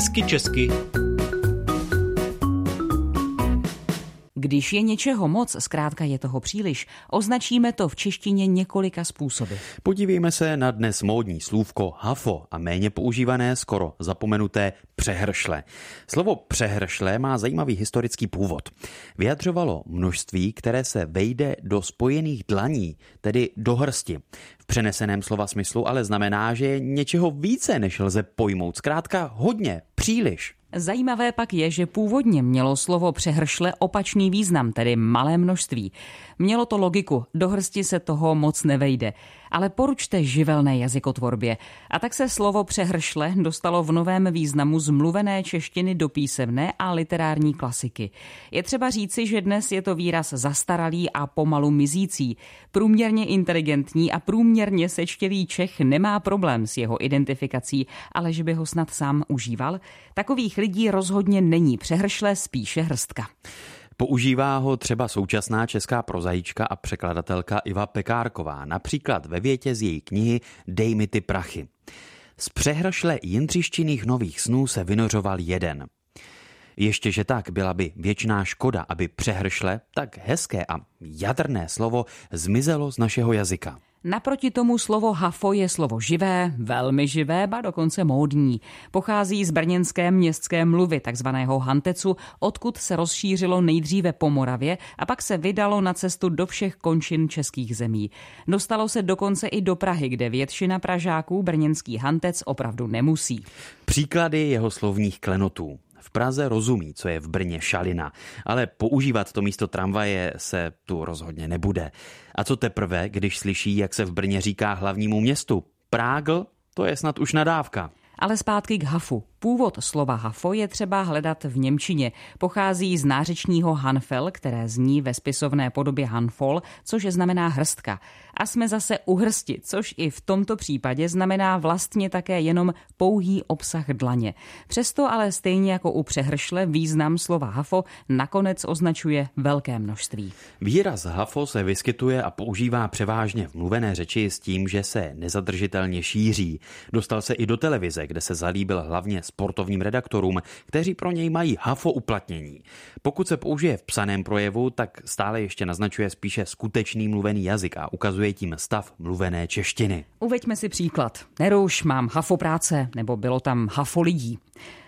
Hezky česky Když je něčeho moc, zkrátka je toho příliš, označíme to v češtině několika způsoby. Podívejme se na dnes módní slůvko hafo a méně používané, skoro zapomenuté přehršle. Slovo přehršle má zajímavý historický původ. Vyjadřovalo množství, které se vejde do spojených dlaní, tedy do hrsti. V přeneseném slova smyslu ale znamená, že je něčeho více, než lze pojmout. Zkrátka hodně, příliš. Zajímavé pak je, že původně mělo slovo přehršle opačný význam, tedy malé množství. Mělo to logiku, do hrsti se toho moc nevejde. Ale poručte živelné jazykotvorbě. A tak se slovo přehršle dostalo v novém významu z mluvené češtiny do písemné a literární klasiky. Je třeba říci, že dnes je to výraz zastaralý a pomalu mizící. Průměrně inteligentní a průměrně sečtělý Čech nemá problém s jeho identifikací, ale že by ho snad sám užíval. Takových lidí rozhodně není přehršle, spíše hrstka. Používá ho třeba současná česká prozaička a překladatelka Iva Pekárková, například ve větě z její knihy Dej mi ty prachy. Z přehršle jindřištěných nových snů se vynořoval jeden. Ještě že tak byla by věčná škoda, aby přehršle, tak hezké a jadrné slovo zmizelo z našeho jazyka. Naproti tomu slovo hafo je slovo živé, velmi živé, ba dokonce módní. Pochází z brněnské městské mluvy, takzvaného hantecu, odkud se rozšířilo nejdříve po Moravě a pak se vydalo na cestu do všech končin českých zemí. Dostalo se dokonce i do Prahy, kde většina Pražáků brněnský hantec opravdu nemusí. Příklady jeho slovních klenotů. V Praze rozumí, co je v Brně šalina, ale používat to místo tramvaje se tu rozhodně nebude. A co teprve, když slyší, jak se v Brně říká hlavnímu městu? Prágl? To je snad už nadávka. Ale zpátky k hafu. Původ slova hafo je třeba hledat v Němčině. Pochází z nářečního hanfel, které zní ve spisovné podobě hanfol, což znamená hrstka. A jsme zase u hrsti, což i v tomto případě znamená vlastně také jenom pouhý obsah dlaně. Přesto ale stejně jako u přehršle význam slova hafo nakonec označuje velké množství. Výraz hafo se vyskytuje a používá převážně v mluvené řeči s tím, že se nezadržitelně šíří. Dostal se i do televize, kde se zalíbil hlavně sportovním redaktorům, kteří pro něj mají hafo uplatnění. Pokud se použije v psaném projevu, tak stále ještě naznačuje spíše skutečný mluvený jazyk a ukazuje tím stav mluvené češtiny. Uveďme si příklad. Neruš, mám hafo práce, nebo bylo tam hafo lidí.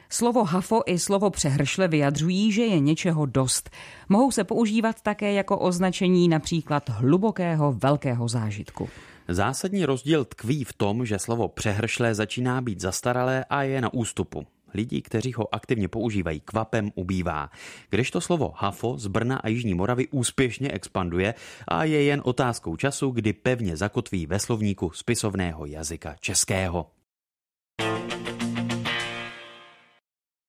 Slovo hafo i slovo přehršle vyjadřují, že je něčeho dost. Mohou se používat také jako označení například hlubokého velkého zážitku. Zásadní rozdíl tkví v tom, že slovo přehršlé začíná být zastaralé a je na ústupu. Lidí, kteří ho aktivně používají, kvapem ubývá. Kdežto slovo hafo z Brna a Jižní Moravy úspěšně expanduje a je jen otázkou času, kdy pevně zakotví ve slovníku spisovného jazyka českého.